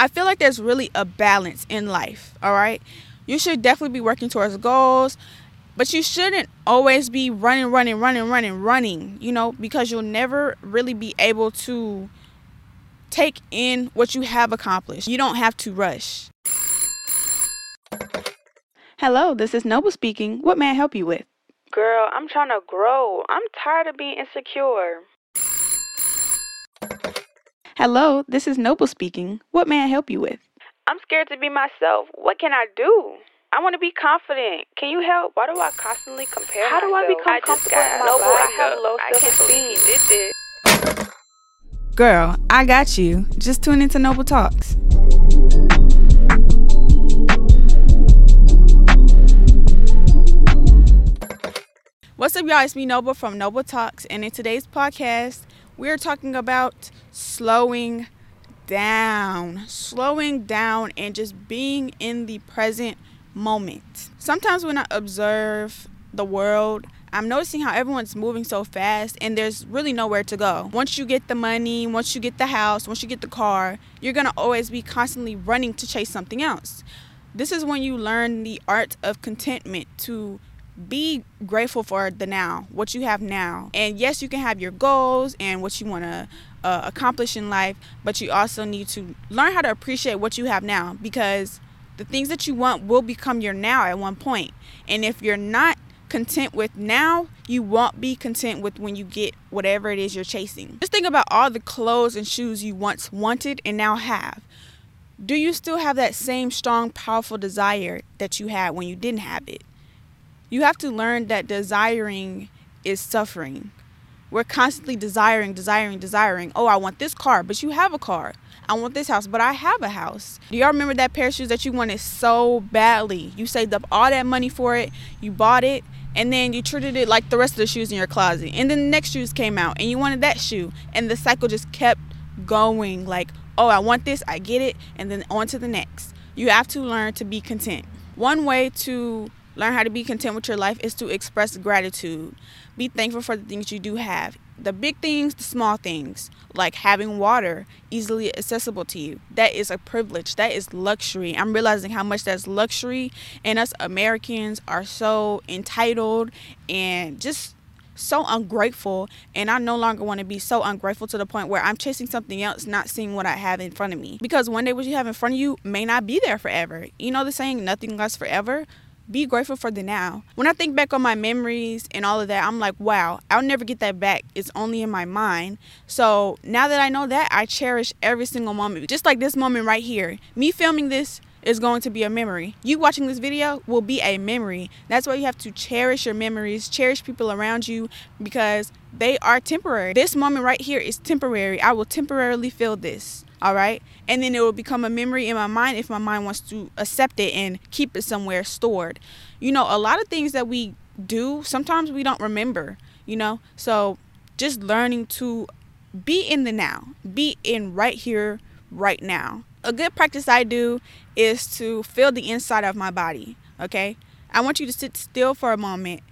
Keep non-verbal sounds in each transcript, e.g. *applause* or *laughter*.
I feel like there's really a balance in life, all right? You should definitely be working towards goals, but you shouldn't always be running, running, running, running, running, you know, because you'll never really be able to take in what you have accomplished. You don't have to rush. Hello, this is Noble speaking. What may I help you with? Girl, I'm trying to grow. I'm tired of being insecure. Hello, this is Noble speaking. What may I help you with? I'm scared to be myself. What can I do? I want to be confident. Can you help? Why do I constantly compare How do I myself? become I just comfortable got in my Noble, I body? have low self-esteem. did this. Girl, I got you. Just tune into Noble Talks. What's up, y'all? It's me, Noble from Noble Talks, and in today's podcast, we're talking about slowing down, slowing down, and just being in the present moment. Sometimes when I observe the world, I'm noticing how everyone's moving so fast and there's really nowhere to go. Once you get the money, once you get the house, once you get the car, you're gonna always be constantly running to chase something else. This is when you learn the art of contentment to be grateful for the now, what you have now. And yes, you can have your goals and what you want to uh, accomplish in life, but you also need to learn how to appreciate what you have now because the things that you want will become your now at one point. And if you're not content with now, you won't be content with when you get whatever it is you're chasing. Just think about all the clothes and shoes you once wanted and now have. Do you still have that same strong, powerful desire that you had when you didn't have it? You have to learn that desiring is suffering. We're constantly desiring, desiring, desiring. Oh, I want this car, but you have a car. I want this house, but I have a house. Do y'all remember that pair of shoes that you wanted so badly? You saved up all that money for it, you bought it, and then you treated it like the rest of the shoes in your closet. And then the next shoes came out, and you wanted that shoe, and the cycle just kept going. Like, oh, I want this, I get it, and then on to the next. You have to learn to be content. One way to learn how to be content with your life is to express gratitude. Be thankful for the things you do have. The big things, the small things, like having water easily accessible to you. That is a privilege. That is luxury. I'm realizing how much that's luxury, and us Americans are so entitled and just so ungrateful and I no longer want to be so ungrateful to the point where I'm chasing something else, not seeing what I have in front of me. Because one day what you have in front of you may not be there forever. You know the saying, nothing lasts forever? Be grateful for the now. When I think back on my memories and all of that, I'm like, wow, I'll never get that back. It's only in my mind. So now that I know that, I cherish every single moment. Just like this moment right here. Me filming this is going to be a memory. You watching this video will be a memory. That's why you have to cherish your memories, cherish people around you because they are temporary. This moment right here is temporary. I will temporarily feel this. All right. And then it will become a memory in my mind if my mind wants to accept it and keep it somewhere stored. You know, a lot of things that we do, sometimes we don't remember, you know? So just learning to be in the now, be in right here, right now. A good practice I do is to feel the inside of my body. Okay. I want you to sit still for a moment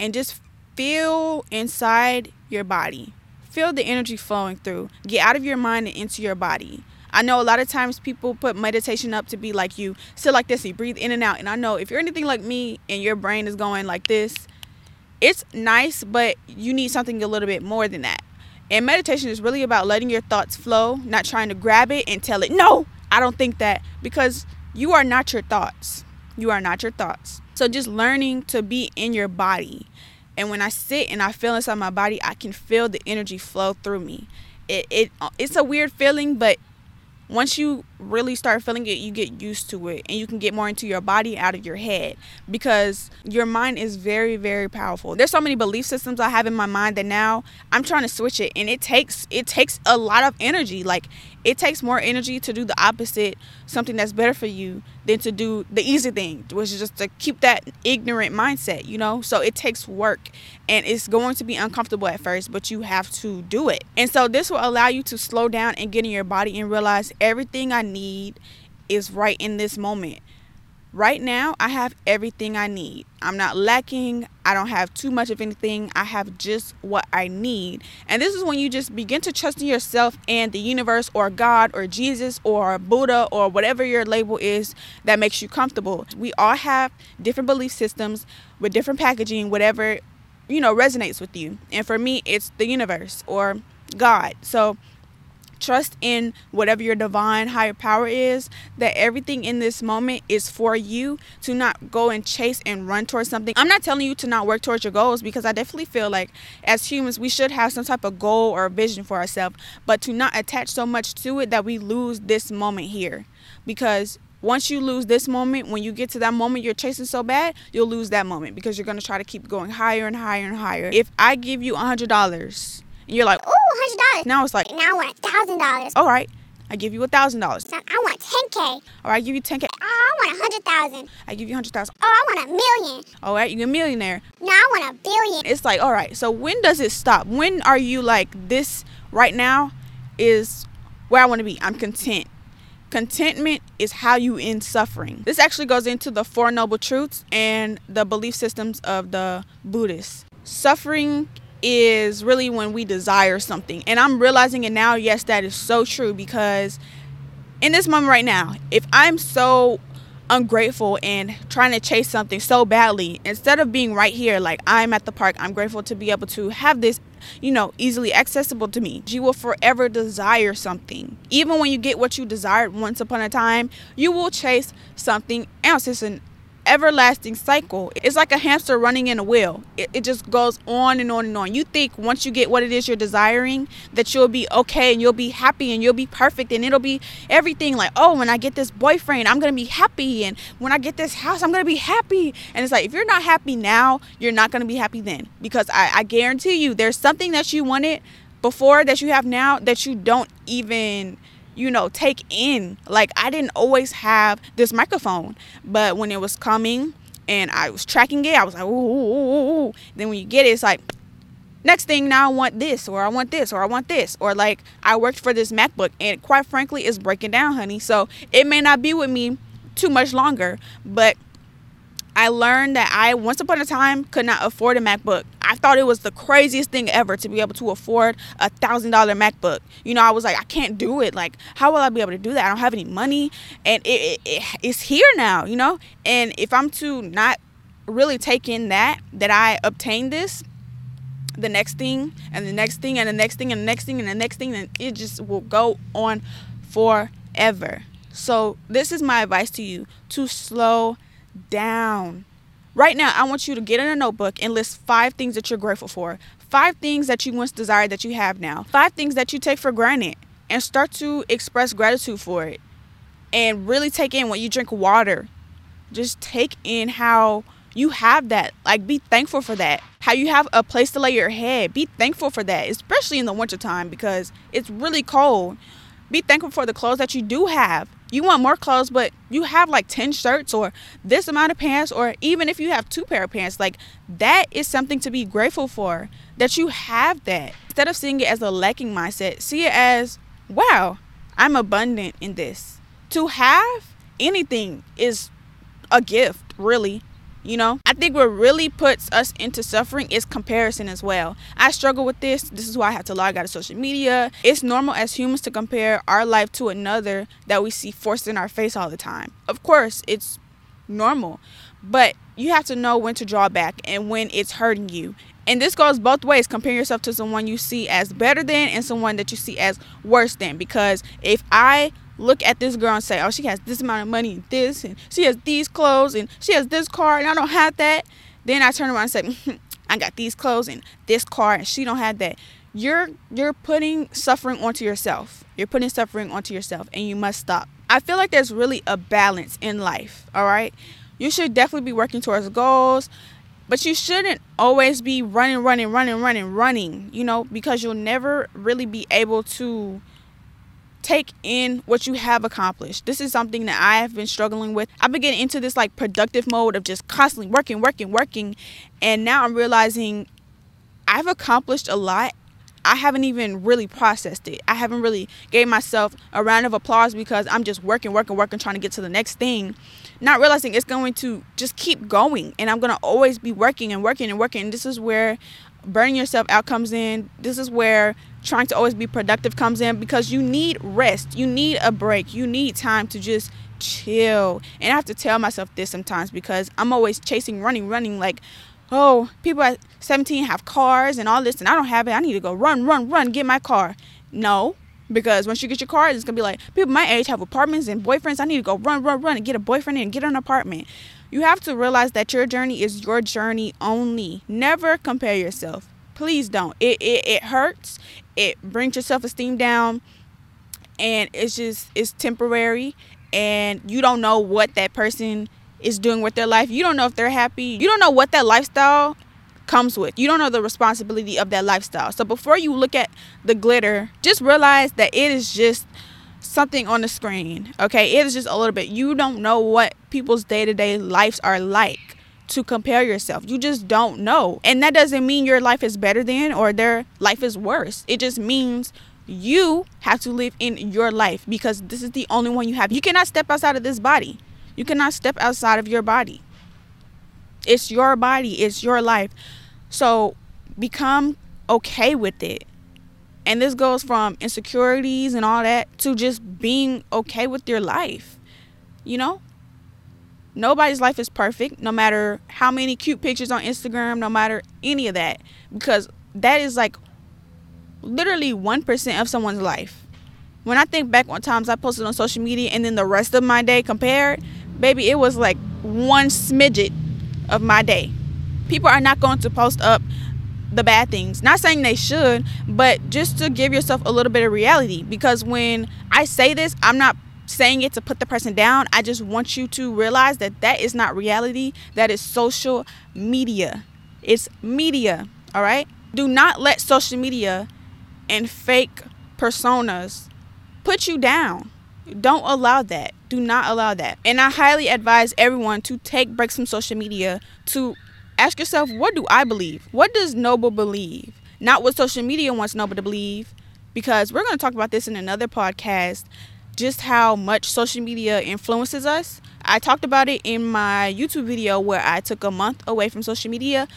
and just feel inside your body. Feel the energy flowing through. Get out of your mind and into your body. I know a lot of times people put meditation up to be like you sit like this, you breathe in and out. And I know if you're anything like me and your brain is going like this, it's nice, but you need something a little bit more than that. And meditation is really about letting your thoughts flow, not trying to grab it and tell it, no, I don't think that, because you are not your thoughts. You are not your thoughts. So just learning to be in your body. And when I sit and I feel inside my body, I can feel the energy flow through me. It, it uh, it's a weird feeling, but once you really start feeling it, you get used to it and you can get more into your body out of your head because your mind is very, very powerful. There's so many belief systems I have in my mind that now I'm trying to switch it and it takes it takes a lot of energy. Like it takes more energy to do the opposite, something that's better for you, than to do the easy thing, which is just to keep that ignorant mindset, you know? So it takes work and it's going to be uncomfortable at first, but you have to do it. And so this will allow you to slow down and get in your body and realize everything I need is right in this moment. Right now, I have everything I need. I'm not lacking. I don't have too much of anything. I have just what I need. And this is when you just begin to trust in yourself and the universe or God or Jesus or Buddha or whatever your label is that makes you comfortable. We all have different belief systems with different packaging, whatever, you know, resonates with you. And for me, it's the universe or God. So, trust in whatever your divine higher power is that everything in this moment is for you to not go and chase and run towards something i'm not telling you to not work towards your goals because i definitely feel like as humans we should have some type of goal or vision for ourselves but to not attach so much to it that we lose this moment here because once you lose this moment, when you get to that moment you're chasing so bad, you'll lose that moment because you're going to try to keep going higher and higher and higher. If I give you a $100 and you're like, Ooh, hundred dollars. now it's like, Now I want thousand dollars. all right, I give you a thousand dollars. I want ten k. All right, I give you ten k. Oh, I want a hundred thousand. I give you a hundred thousand. Oh, I want a million. All right, you're a millionaire. No, I want a billion. It's like, all right. So when does it stop? When are you like this? Right now, is where I want to be. I'm content. Contentment is how you end suffering. This actually goes into the Four Noble Truths and the belief systems of the Buddhists. Suffering is really when we desire something. And I'm realizing it now. Yes, that is so true because in this moment right now, if I'm so ungrateful and trying to chase something so badly, instead of being right here, like I'm at the park, I'm grateful to be able to have this, you know, easily accessible to me. You will forever desire something. Even when you get what you desired once upon a time, you will chase something else. It's an everlasting cycle. It's like a hamster running in a wheel. It, it just goes on and on and on. You think once you get what it is you're desiring, that you'll be okay and you'll be happy and you'll be perfect and it'll be everything like, oh, when I get this boyfriend, I'm going to be happy. And when I get this house, I'm going to be happy. And it's like, if you're not happy now, you're not going to be happy then. Because I, I guarantee you, there's something that you wanted before that you have now that you don't even you know, take in. Like I didn't always have this microphone, but when it was coming and I was tracking it, I was like, ooh, ooh, ooh. Then when you get it, it's like, next thing now I want this or I want this or I want this or like I worked for this MacBook and quite frankly it's breaking down, honey. So it may not be with me too much longer, but I learned that I once upon a time could not afford a MacBook. I thought it was the craziest thing ever to be able to afford a thousand dollar MacBook. You know, I was like, I can't do it. Like, how will I be able to do that? I don't have any money, and it, it, it it's here now. You know, and if I'm to not really take in that that I obtained this, the next thing and the next thing and the next thing and the next thing and the next thing, and it just will go on forever. So this is my advice to you to slow down. Right now, I want you to get in a notebook and list five things that you're grateful for. Five things that you once desired that you have now. Five things that you take for granted and start to express gratitude for it. And really take in when you drink water. Just take in how you have that. Like be thankful for that. How you have a place to lay your head. Be thankful for that, especially in the wintertime because it's really cold. Be thankful for the clothes that you do have you want more clothes but you have like 10 shirts or this amount of pants or even if you have two pair of pants like that is something to be grateful for that you have that. Instead of seeing it as a lacking mindset see it as wow i'm abundant in this. To have anything is a gift really you know, I think what really puts us into suffering is comparison as well. I struggle with this. This is why I have to log out of social media. It's normal as humans to compare our life to another that we see forced in our face all the time. Of course, it's normal, but you have to know when to draw back and when it's hurting you. And this goes both ways. Compare yourself to someone you see as better than and someone that you see as worse than. Because if I look at this girl and say, oh, she has this amount of money and this, and she has these clothes, and she has this car, and I don't have that. Then I turn around and say, *laughs* I got these clothes and this car, and she don't have that. You're you're putting suffering onto yourself. You're putting suffering onto yourself, and you must stop. I feel like there's really a balance in life. All right, you should definitely be working towards goals. But you shouldn't always be running, running, running, running, running, you know, because you'll never really be able to take in what you have accomplished. This is something that I have been struggling with. I've been getting into this like productive mode of just constantly working, working, working. And now I'm realizing I've accomplished a lot. I haven't even really processed it. I haven't really gave myself a round of applause because I'm just working, working, working, trying to get to the next thing. Not realizing it's going to just keep going and I'm going to always be working and working and working. And this is where burning yourself out comes in. This is where trying to always be productive comes in because you need rest. You need a break. You need time to just chill. And I have to tell myself this sometimes because I'm always chasing, running, running like, oh, people at 17 have cars and all this, and I don't have it. I need to go run, run, run, get my car. No, because once you get your car, it's gonna be like people my age have apartments and boyfriends. I need to go run, run, run, and get a boyfriend and get an apartment. You have to realize that your journey is your journey only. Never compare yourself. Please don't. It it, it hurts. It brings your self esteem down, and it's just it's temporary. And you don't know what that person is doing with their life. You don't know if they're happy. You don't know what that lifestyle comes with. You don't know the responsibility of that lifestyle. So before you look at the glitter, just realize that it is just something on the screen. Okay? It is just a little bit. You don't know what people's day-to-day lives are like to compare yourself. You just don't know. And that doesn't mean your life is better than or their life is worse. It just means you have to live in your life because this is the only one you have. You cannot step outside of this body. You cannot step outside of your body. It's your body, it's your life. So become okay with it. And this goes from insecurities and all that to just being okay with your life. You know? Nobody's life is perfect, no matter how many cute pictures on Instagram, no matter any of that. Because that is like literally 1% of someone's life. When I think back on times I posted on social media and then the rest of my day compared, baby, it was like one smidget of my day. People are not going to post up the bad things. Not saying they should, but just to give yourself a little bit of reality. Because when I say this, I'm not saying it to put the person down. I just want you to realize that that is not reality. That is social media. It's media, all right? Do not let social media and fake personas put you down. Don't allow that. Do not allow that. And I highly advise everyone to take breaks from social media to ask yourself, what do I believe? What does Noble believe? Not what social media wants Noble to believe. Because we're going to talk about this in another podcast just how much social media influences us. I talked about it in my YouTube video where I took a month away from social media.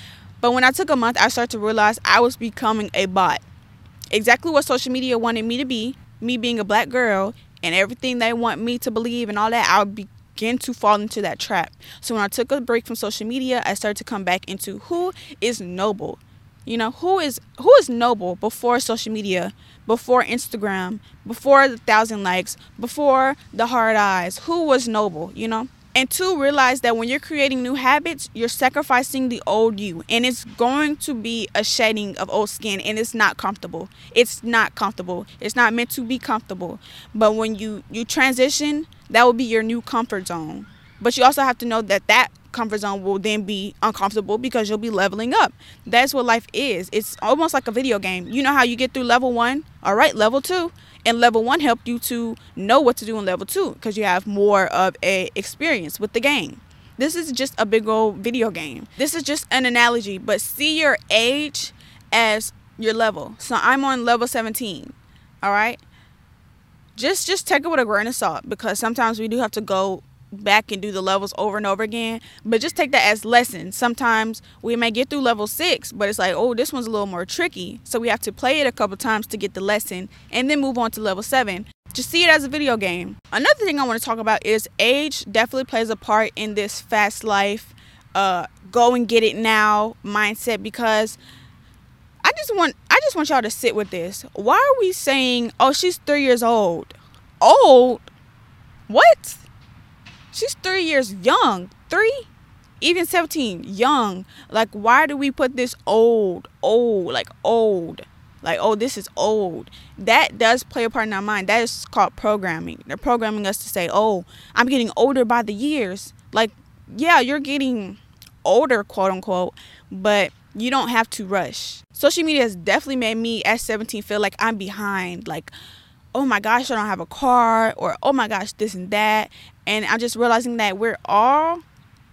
But when I took a month, I started to realize I was becoming a bot. Exactly what social media wanted me to be, me being a black girl, and everything they want me to believe and all that, I would begin to fall into that trap. So when I took a break from social media, I started to come back into who is noble. You know, who is who is noble before social media, before Instagram, before the thousand likes, before the hard eyes? Who was noble, you know? And two, realize that when you're creating new habits, you're sacrificing the old you. And it's going to be a shedding of old skin. And it's not comfortable. It's not comfortable. It's not meant to be comfortable. But when you, you transition, that will be your new comfort zone. But you also have to know that that comfort zone will then be uncomfortable because you'll be leveling up. That's what life is. It's almost like a video game. You know how you get through level one? All right, level two and level one helped you to know what to do in level two because you have more of a experience with the game this is just a big old video game this is just an analogy but see your age as your level so i'm on level 17 all right just just take it with a grain of salt because sometimes we do have to go back and do the levels over and over again. But just take that as lessons. Sometimes we may get through level six, but it's like, oh, this one's a little more tricky. So we have to play it a couple times to get the lesson and then move on to level seven. Just see it as a video game. Another thing I want to talk about is age definitely plays a part in this fast life, uh, go and get it now mindset because I just want I just want y'all to sit with this. Why are we saying, oh, she's three years old? Old? What? She's three years young. Three? Even 17, young. Like, why do we put this old, old, like old? Like, oh, this is old. That does play a part in our mind. That is called programming. They're programming us to say, oh, I'm getting older by the years. Like, yeah, you're getting older, quote unquote, but you don't have to rush. Social media has definitely made me at 17 feel like I'm behind. Like, oh my gosh, I don't have a car, or oh my gosh, this and that. And I'm just realizing that we're all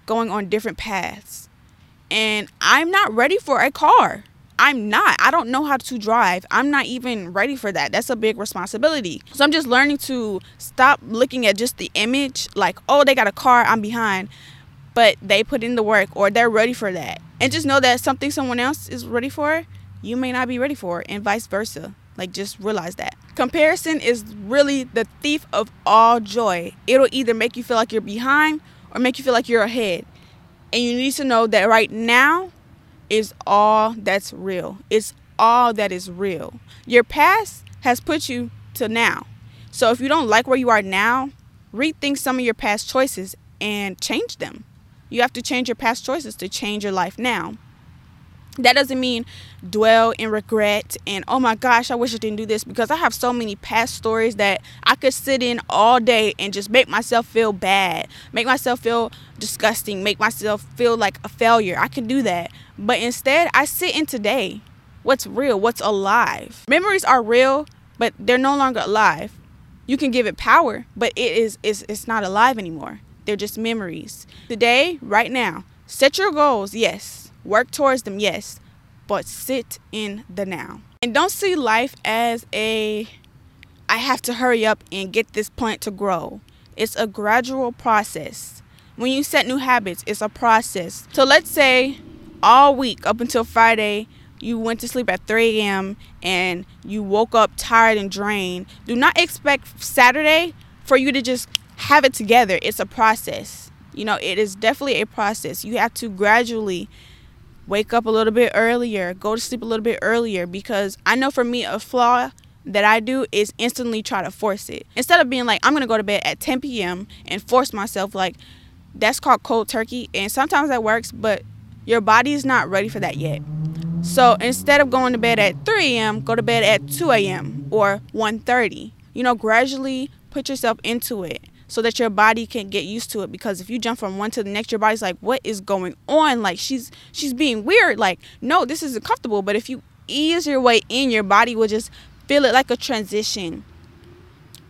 going on different paths. And I'm not ready for a car. I'm not. I don't know how to drive. I'm not even ready for that. That's a big responsibility. So I'm just learning to stop looking at just the image like, oh, they got a car, I'm behind. But they put in the work or they're ready for that. And just know that something someone else is ready for, you may not be ready for, and vice versa. Like, just realize that. Comparison is really the thief of all joy. It'll either make you feel like you're behind or make you feel like you're ahead. And you need to know that right now is all that's real. It's all that is real. Your past has put you to now. So if you don't like where you are now, rethink some of your past choices and change them. You have to change your past choices to change your life now. That doesn't mean dwell in regret and oh my gosh, I wish I didn't do this because I have so many past stories that I could sit in all day and just make myself feel bad, make myself feel disgusting, make myself feel like a failure. I can do that. But instead, I sit in today. What's real? What's alive? Memories are real, but they're no longer alive. You can give it power, but it is it's, it's not alive anymore. They're just memories. Today, right now, set your goals, yes. Work towards them, yes. But sit in the now. And don't see life as a I have to hurry up and get this plant to grow. It's a gradual process. When you set new habits, it's a process. So let's say all week up until Friday, you went to sleep at 3 a.m. and you woke up tired and drained. Do not expect Saturday for you to just have it together. It's a process. You know, it is definitely a process. You have to gradually wake up a little bit earlier, go to sleep a little bit earlier because I know for me, a flaw that I do is instantly try to force it. Instead of being like, I'm going to go to bed at 10 p.m. and force myself, like, that's called cold turkey. And sometimes that works, but your body is not ready for that yet. So instead of going to bed at 3 a.m., go to bed at 2 a.m. or 1:30. You know, gradually put yourself into it so that your body can get used to it. Because if you jump from one to the next your body's like what is going on? Like she's she's being weird. Like no this isn't comfortable. But if you ease your way in your body will just feel it like a transition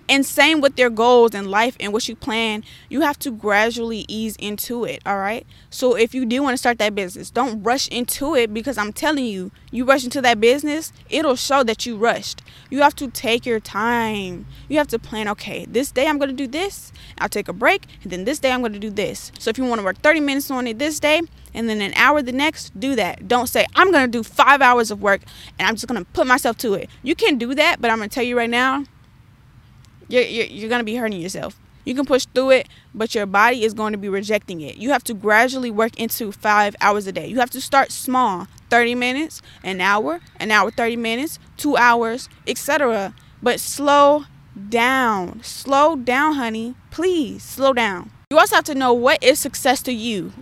and same with their goals in life and what you plan, you have to gradually ease into it, all right? So if you do want to start that business, don't rush into it because I'm telling you, you rush into that business, it'll show that you rushed. You have to take your time. You have to plan, okay, this day I'm going to do this, I'll take a break, and then this day I'm going to do this. So if you want to work 30 minutes on it this day, and then an hour the next, do that. Don't say, I'm going to do five hours of work and I'm just going to put myself to it. You can do that, but I'm going to tell you right now, you're, you're, you're going to be hurting yourself. You can push through it, but your body is going to be rejecting it. You have to gradually work into five hours a day. You have to start small 30 minutes, an hour, an hour, 30 minutes, two hours, etc. But slow down. Slow down, honey. Please slow down. You also have to know what is success to you.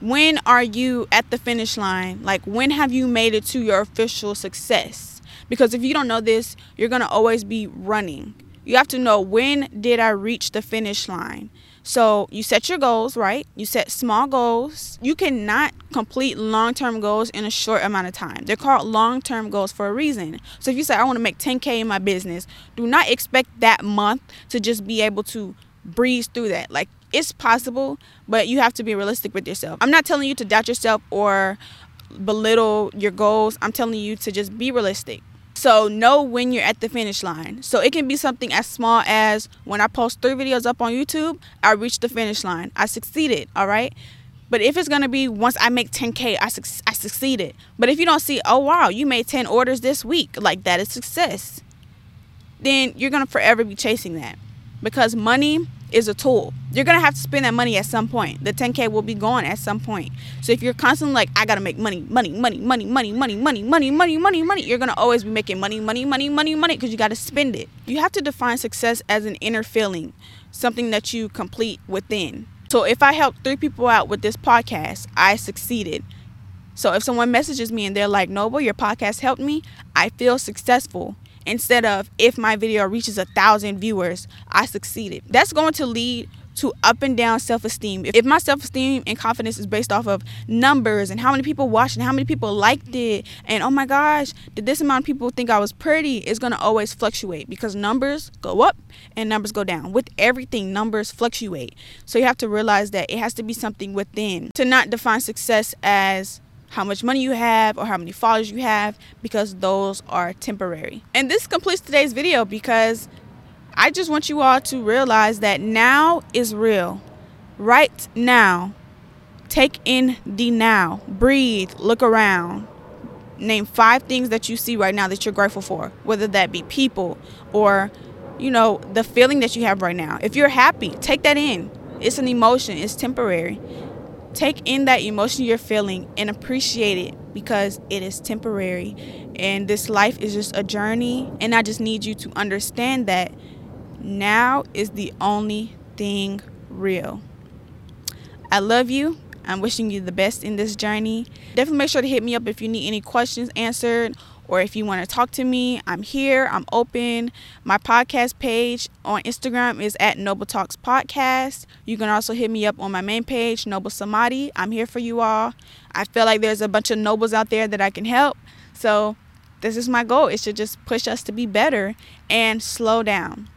When are you at the finish line? Like, when have you made it to your official success? Because if you don't know this, you're going to always be running you have to know when did I reach the finish line. So you set your goals, right? You set small goals. You cannot complete long term goals in a short amount of time. They're called long term goals for a reason. So if you say, I want to make 10K in my business, do not expect that month to just be able to breeze through that. Like it's possible, but you have to be realistic with yourself. I'm not telling you to doubt yourself or belittle your goals. I'm telling you to just be realistic. So know when you're at the finish line. So it can be something as small as when I post three videos up on YouTube, I reached the finish line. I succeeded, all right? But if it's gonna be once I make 10K, I, su- I succeeded. But if you don't see, oh wow, you made 10 orders this week, like that is success, then you're gonna forever be chasing that. Because money is a tool. You're gonna have to spend that money at some point. The 10k will be gone at some point. So if you're constantly like, I gotta make money, money, money, money, money, money, money, money, money, money, money, you're gonna always be making money, money, money, money, money, because you gotta spend it. You have to define success as an inner feeling, something that you complete within. So if I help three people out with this podcast, I succeeded. So if someone messages me and they're like, Noble, your podcast helped me, I feel successful instead of if my video reaches a thousand viewers, I succeeded. That's going to lead to up and down self esteem. If my self esteem and confidence is based off of numbers and how many people watched and how many people liked it, and oh my gosh, did this amount of people think I was pretty, it's gonna always fluctuate because numbers go up and numbers go down. With everything, numbers fluctuate. So you have to realize that it has to be something within to not define success as how much money you have or how many followers you have because those are temporary. And this completes today's video because I just want you all to realize that now is real. Right now. Take in the now. Breathe. Look around. Name five things that you see right now that you're grateful for, whether that be people or, you know, the feeling that you have right now. If you're happy, take that in. It's an emotion, it's temporary. Take in that emotion you're feeling and appreciate it because it is temporary. And this life is just a journey. And I just need you to understand that now is the only thing real. I love you. I'm wishing you the best in this journey. Definitely make sure to hit me up if you need any questions answered or if you want to talk to me. I'm here. I'm open. My podcast page on Instagram is at Noble Talks Podcast. You can also hit me up on my main page, Noble Samadi. I'm here for you all. I feel like there's a bunch of nobles out there that I can help. So this is my goal. It should just push us to be better and slow down.